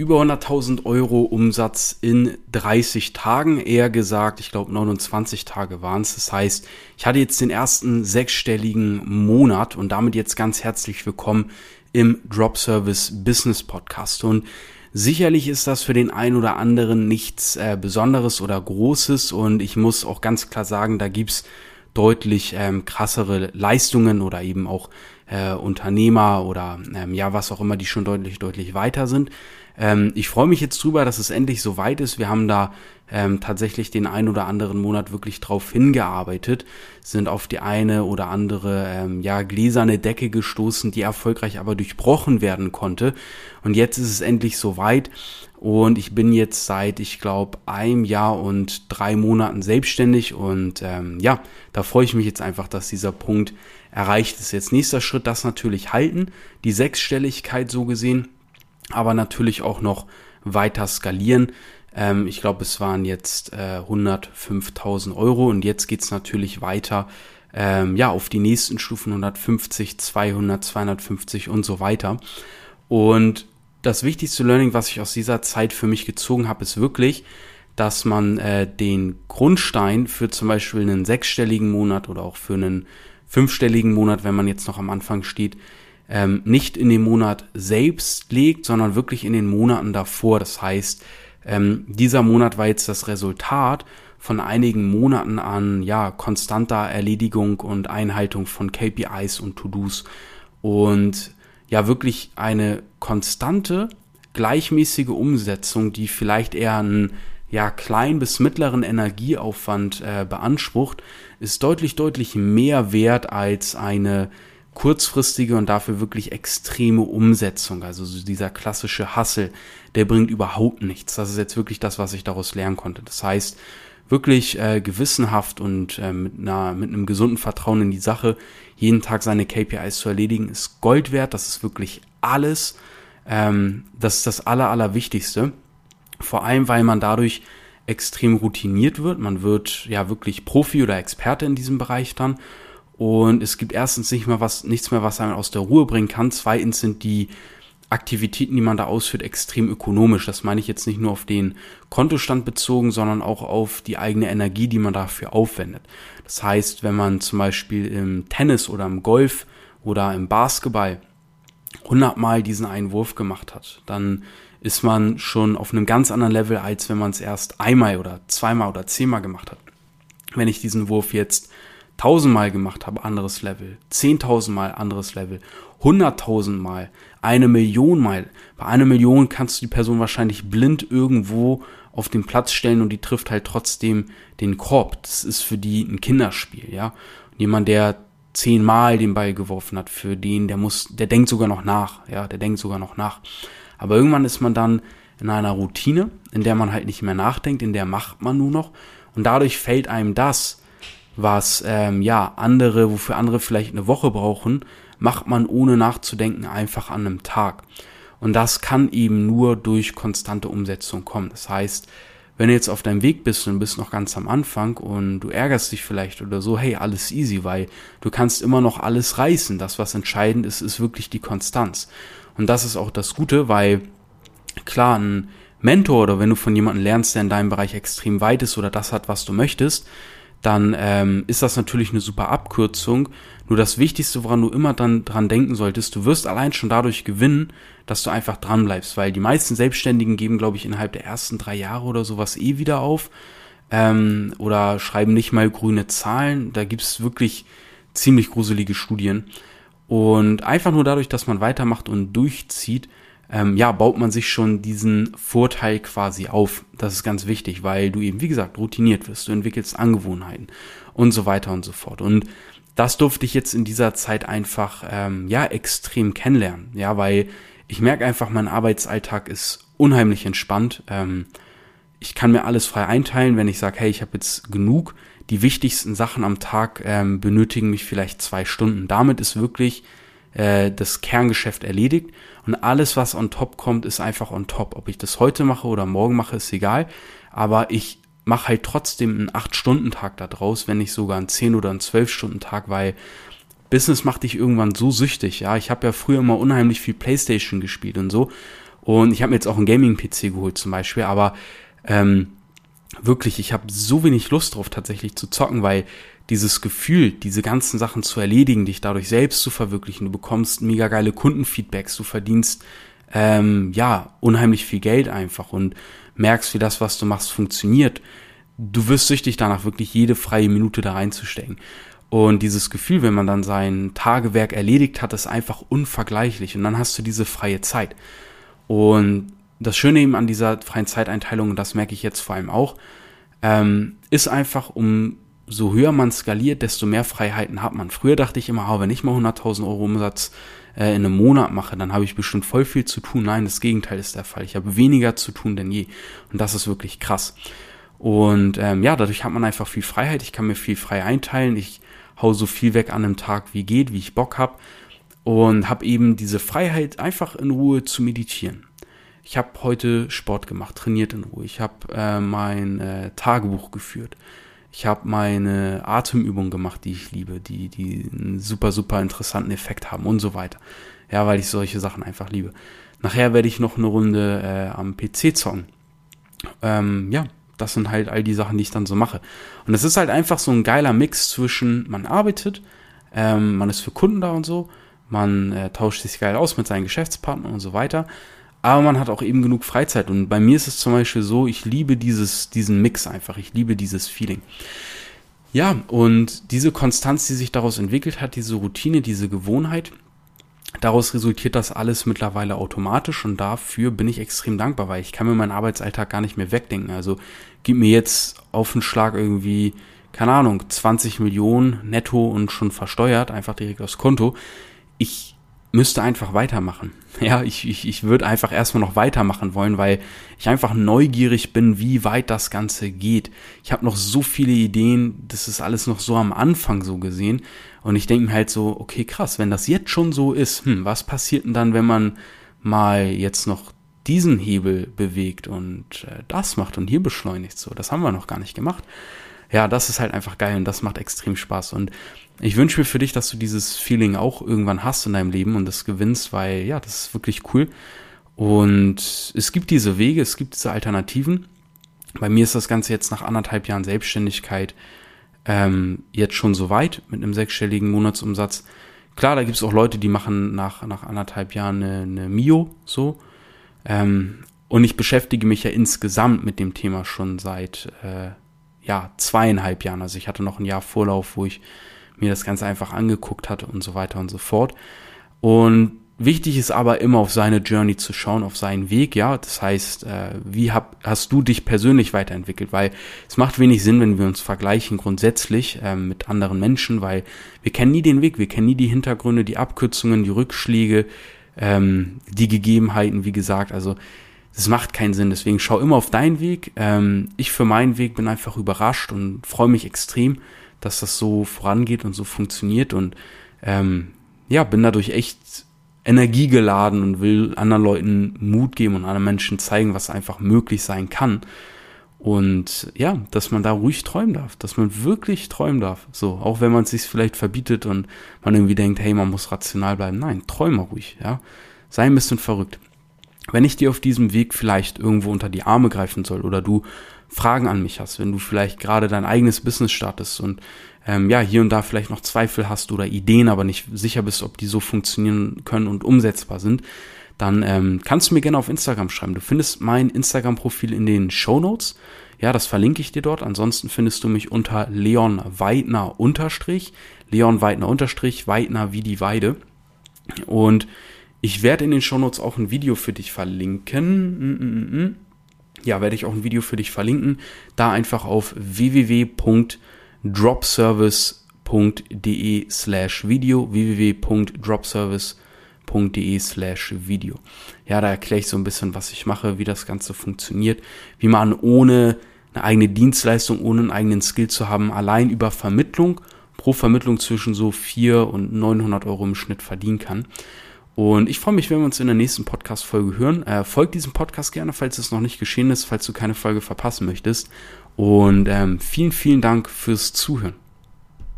über 100.000 Euro Umsatz in 30 Tagen, eher gesagt, ich glaube 29 Tage waren es. Das heißt, ich hatte jetzt den ersten sechsstelligen Monat und damit jetzt ganz herzlich willkommen im Drop Service Business Podcast. Und sicherlich ist das für den einen oder anderen nichts äh, Besonderes oder Großes und ich muss auch ganz klar sagen, da gibt's deutlich ähm, krassere Leistungen oder eben auch äh, Unternehmer oder ähm, ja, was auch immer, die schon deutlich, deutlich weiter sind. Ähm, ich freue mich jetzt drüber, dass es endlich so weit ist. Wir haben da ähm, tatsächlich den ein oder anderen Monat wirklich drauf hingearbeitet, sind auf die eine oder andere ähm, ja gläserne Decke gestoßen, die erfolgreich aber durchbrochen werden konnte. Und jetzt ist es endlich so weit. Und ich bin jetzt seit, ich glaube, einem Jahr und drei Monaten selbstständig. Und ähm, ja, da freue ich mich jetzt einfach, dass dieser Punkt erreicht ist. Jetzt nächster Schritt, das natürlich halten, die Sechsstelligkeit so gesehen aber natürlich auch noch weiter skalieren. Ähm, ich glaube, es waren jetzt äh, 105.000 Euro und jetzt geht's natürlich weiter ähm, ja auf die nächsten Stufen 150, 200, 250 und so weiter. Und das wichtigste Learning, was ich aus dieser Zeit für mich gezogen habe, ist wirklich, dass man äh, den Grundstein für zum Beispiel einen sechsstelligen Monat oder auch für einen fünfstelligen Monat, wenn man jetzt noch am Anfang steht, ähm, nicht in den Monat selbst legt, sondern wirklich in den Monaten davor. Das heißt, ähm, dieser Monat war jetzt das Resultat von einigen Monaten an ja konstanter Erledigung und Einhaltung von KPIs und To-Dos und ja wirklich eine konstante gleichmäßige Umsetzung, die vielleicht eher einen ja klein bis mittleren Energieaufwand äh, beansprucht, ist deutlich deutlich mehr wert als eine kurzfristige und dafür wirklich extreme Umsetzung. Also so dieser klassische Hassel, der bringt überhaupt nichts. Das ist jetzt wirklich das, was ich daraus lernen konnte. Das heißt, wirklich äh, gewissenhaft und äh, mit, einer, mit einem gesunden Vertrauen in die Sache, jeden Tag seine KPIs zu erledigen, ist Gold wert. Das ist wirklich alles. Ähm, das ist das Aller, Allerwichtigste. Vor allem, weil man dadurch extrem routiniert wird. Man wird ja wirklich Profi oder Experte in diesem Bereich dann und es gibt erstens nicht mehr was, nichts mehr, was einen aus der Ruhe bringen kann. Zweitens sind die Aktivitäten, die man da ausführt, extrem ökonomisch. Das meine ich jetzt nicht nur auf den Kontostand bezogen, sondern auch auf die eigene Energie, die man dafür aufwendet. Das heißt, wenn man zum Beispiel im Tennis oder im Golf oder im Basketball hundertmal diesen einen Wurf gemacht hat, dann ist man schon auf einem ganz anderen Level, als wenn man es erst einmal oder zweimal oder zehnmal gemacht hat. Wenn ich diesen Wurf jetzt tausendmal gemacht habe, anderes Level, zehntausendmal anderes Level, hunderttausendmal, eine Million Mal. Bei einer Million kannst du die Person wahrscheinlich blind irgendwo auf den Platz stellen und die trifft halt trotzdem den Korb. Das ist für die ein Kinderspiel, ja. Und jemand, der zehnmal den Ball geworfen hat, für den, der muss, der denkt sogar noch nach, ja, der denkt sogar noch nach. Aber irgendwann ist man dann in einer Routine, in der man halt nicht mehr nachdenkt, in der macht man nur noch. Und dadurch fällt einem das, was ähm, ja andere, wofür andere vielleicht eine Woche brauchen, macht man ohne nachzudenken einfach an einem Tag. Und das kann eben nur durch konstante Umsetzung kommen. Das heißt, wenn du jetzt auf deinem Weg bist und bist noch ganz am Anfang und du ärgerst dich vielleicht oder so, hey, alles easy, weil du kannst immer noch alles reißen. Das, was entscheidend ist, ist wirklich die Konstanz. Und das ist auch das Gute, weil klar, ein Mentor oder wenn du von jemandem lernst, der in deinem Bereich extrem weit ist oder das hat, was du möchtest, dann ähm, ist das natürlich eine super Abkürzung. Nur das Wichtigste, woran du immer dann dran denken solltest, du wirst allein schon dadurch gewinnen, dass du einfach dran bleibst, weil die meisten Selbstständigen geben, glaube ich, innerhalb der ersten drei Jahre oder sowas eh wieder auf ähm, oder schreiben nicht mal grüne Zahlen. Da gibt's wirklich ziemlich gruselige Studien. Und einfach nur dadurch, dass man weitermacht und durchzieht, ähm, ja, baut man sich schon diesen Vorteil quasi auf. Das ist ganz wichtig, weil du eben, wie gesagt, routiniert wirst, du entwickelst Angewohnheiten und so weiter und so fort. Und das durfte ich jetzt in dieser Zeit einfach, ähm, ja, extrem kennenlernen. Ja, weil ich merke einfach, mein Arbeitsalltag ist unheimlich entspannt. Ähm, ich kann mir alles frei einteilen, wenn ich sage, hey, ich habe jetzt genug. Die wichtigsten Sachen am Tag ähm, benötigen mich vielleicht zwei Stunden. Damit ist wirklich äh, das Kerngeschäft erledigt und alles, was on top kommt, ist einfach on top. Ob ich das heute mache oder morgen mache, ist egal. Aber ich mache halt trotzdem einen 8-Stunden-Tag da draus, wenn nicht sogar einen 10- oder einen 12-Stunden-Tag, weil Business macht dich irgendwann so süchtig. Ja, ich habe ja früher immer unheimlich viel Playstation gespielt und so. Und ich habe mir jetzt auch einen Gaming-PC geholt zum Beispiel, aber ähm, wirklich, ich habe so wenig Lust drauf tatsächlich zu zocken, weil dieses Gefühl, diese ganzen Sachen zu erledigen, dich dadurch selbst zu verwirklichen, du bekommst mega geile Kundenfeedbacks, du verdienst ähm, ja unheimlich viel Geld einfach und merkst, wie das, was du machst, funktioniert. Du wirst süchtig danach, wirklich jede freie Minute da reinzustecken. Und dieses Gefühl, wenn man dann sein Tagewerk erledigt hat, ist einfach unvergleichlich. Und dann hast du diese freie Zeit. Und das Schöne eben an dieser freien Zeiteinteilung, und das merke ich jetzt vor allem auch, ähm, ist einfach, um so höher man skaliert, desto mehr Freiheiten hat man. Früher dachte ich immer, oh, wenn ich mal 100.000 Euro Umsatz äh, in einem Monat mache, dann habe ich bestimmt voll viel zu tun. Nein, das Gegenteil ist der Fall. Ich habe weniger zu tun denn je. Und das ist wirklich krass. Und ähm, ja, dadurch hat man einfach viel Freiheit. Ich kann mir viel frei einteilen. Ich hau so viel weg an einem Tag wie geht, wie ich Bock habe. Und habe eben diese Freiheit, einfach in Ruhe zu meditieren. Ich habe heute Sport gemacht, trainiert in Ruhe. Ich habe äh, mein äh, Tagebuch geführt. Ich habe meine Atemübungen gemacht, die ich liebe, die, die einen super, super interessanten Effekt haben und so weiter. Ja, weil ich solche Sachen einfach liebe. Nachher werde ich noch eine Runde äh, am PC zocken. Ähm, ja, das sind halt all die Sachen, die ich dann so mache. Und es ist halt einfach so ein geiler Mix zwischen, man arbeitet, ähm, man ist für Kunden da und so, man äh, tauscht sich geil aus mit seinen Geschäftspartnern und so weiter aber man hat auch eben genug Freizeit. Und bei mir ist es zum Beispiel so, ich liebe dieses, diesen Mix einfach. Ich liebe dieses Feeling. Ja, und diese Konstanz, die sich daraus entwickelt hat, diese Routine, diese Gewohnheit, daraus resultiert das alles mittlerweile automatisch und dafür bin ich extrem dankbar, weil ich kann mir meinen Arbeitsalltag gar nicht mehr wegdenken. Also gib mir jetzt auf den Schlag irgendwie, keine Ahnung, 20 Millionen netto und schon versteuert, einfach direkt aufs Konto. Ich müsste einfach weitermachen. Ja, ich, ich, ich würde einfach erstmal noch weitermachen wollen, weil ich einfach neugierig bin, wie weit das Ganze geht. Ich habe noch so viele Ideen, das ist alles noch so am Anfang so gesehen. Und ich denke mir halt so, okay, krass, wenn das jetzt schon so ist, hm, was passiert denn dann, wenn man mal jetzt noch diesen Hebel bewegt und äh, das macht und hier beschleunigt so? Das haben wir noch gar nicht gemacht. Ja, das ist halt einfach geil und das macht extrem Spaß. Und ich wünsche mir für dich, dass du dieses Feeling auch irgendwann hast in deinem Leben und das gewinnst, weil ja, das ist wirklich cool. Und es gibt diese Wege, es gibt diese Alternativen. Bei mir ist das Ganze jetzt nach anderthalb Jahren Selbstständigkeit ähm, jetzt schon so weit mit einem sechsstelligen Monatsumsatz. Klar, da gibt es auch Leute, die machen nach, nach anderthalb Jahren eine, eine Mio so. Ähm, und ich beschäftige mich ja insgesamt mit dem Thema schon seit äh, ja, zweieinhalb Jahren. Also ich hatte noch ein Jahr Vorlauf, wo ich mir das Ganze einfach angeguckt hatte und so weiter und so fort. Und wichtig ist aber immer auf seine Journey zu schauen, auf seinen Weg, ja. Das heißt, äh, wie hab, hast du dich persönlich weiterentwickelt? Weil es macht wenig Sinn, wenn wir uns vergleichen grundsätzlich äh, mit anderen Menschen, weil wir kennen nie den Weg, wir kennen nie die Hintergründe, die Abkürzungen, die Rückschläge, ähm, die Gegebenheiten, wie gesagt. Also das macht keinen Sinn. Deswegen schau immer auf deinen Weg. Ähm, ich für meinen Weg bin einfach überrascht und freue mich extrem, dass das so vorangeht und so funktioniert und ähm, ja, bin dadurch echt energiegeladen und will anderen Leuten Mut geben und anderen Menschen zeigen, was einfach möglich sein kann. Und ja, dass man da ruhig träumen darf, dass man wirklich träumen darf. So, auch wenn man es sich vielleicht verbietet und man irgendwie denkt, hey, man muss rational bleiben. Nein, träume ruhig, ja. Sei ein bisschen verrückt. Wenn ich dir auf diesem Weg vielleicht irgendwo unter die Arme greifen soll oder du Fragen an mich hast, wenn du vielleicht gerade dein eigenes Business startest und ähm, ja, hier und da vielleicht noch Zweifel hast oder Ideen, aber nicht sicher bist, ob die so funktionieren können und umsetzbar sind, dann ähm, kannst du mir gerne auf Instagram schreiben. Du findest mein Instagram-Profil in den Show Notes. Ja, das verlinke ich dir dort. Ansonsten findest du mich unter Leon Weidner unterstrich. Leon Weidner unterstrich, Weidner wie die Weide. Und ich werde in den Shownotes auch ein Video für dich verlinken. Mm, mm, mm, ja, werde ich auch ein Video für dich verlinken. Da einfach auf www.dropservice.de slash Video, www.dropservice.de slash Video. Ja, da erkläre ich so ein bisschen, was ich mache, wie das Ganze funktioniert, wie man ohne eine eigene Dienstleistung, ohne einen eigenen Skill zu haben, allein über Vermittlung pro Vermittlung zwischen so 4 und 900 Euro im Schnitt verdienen kann. Und ich freue mich, wenn wir uns in der nächsten Podcast-Folge hören. Äh, folgt diesem Podcast gerne, falls es noch nicht geschehen ist, falls du keine Folge verpassen möchtest. Und ähm, vielen, vielen Dank fürs Zuhören.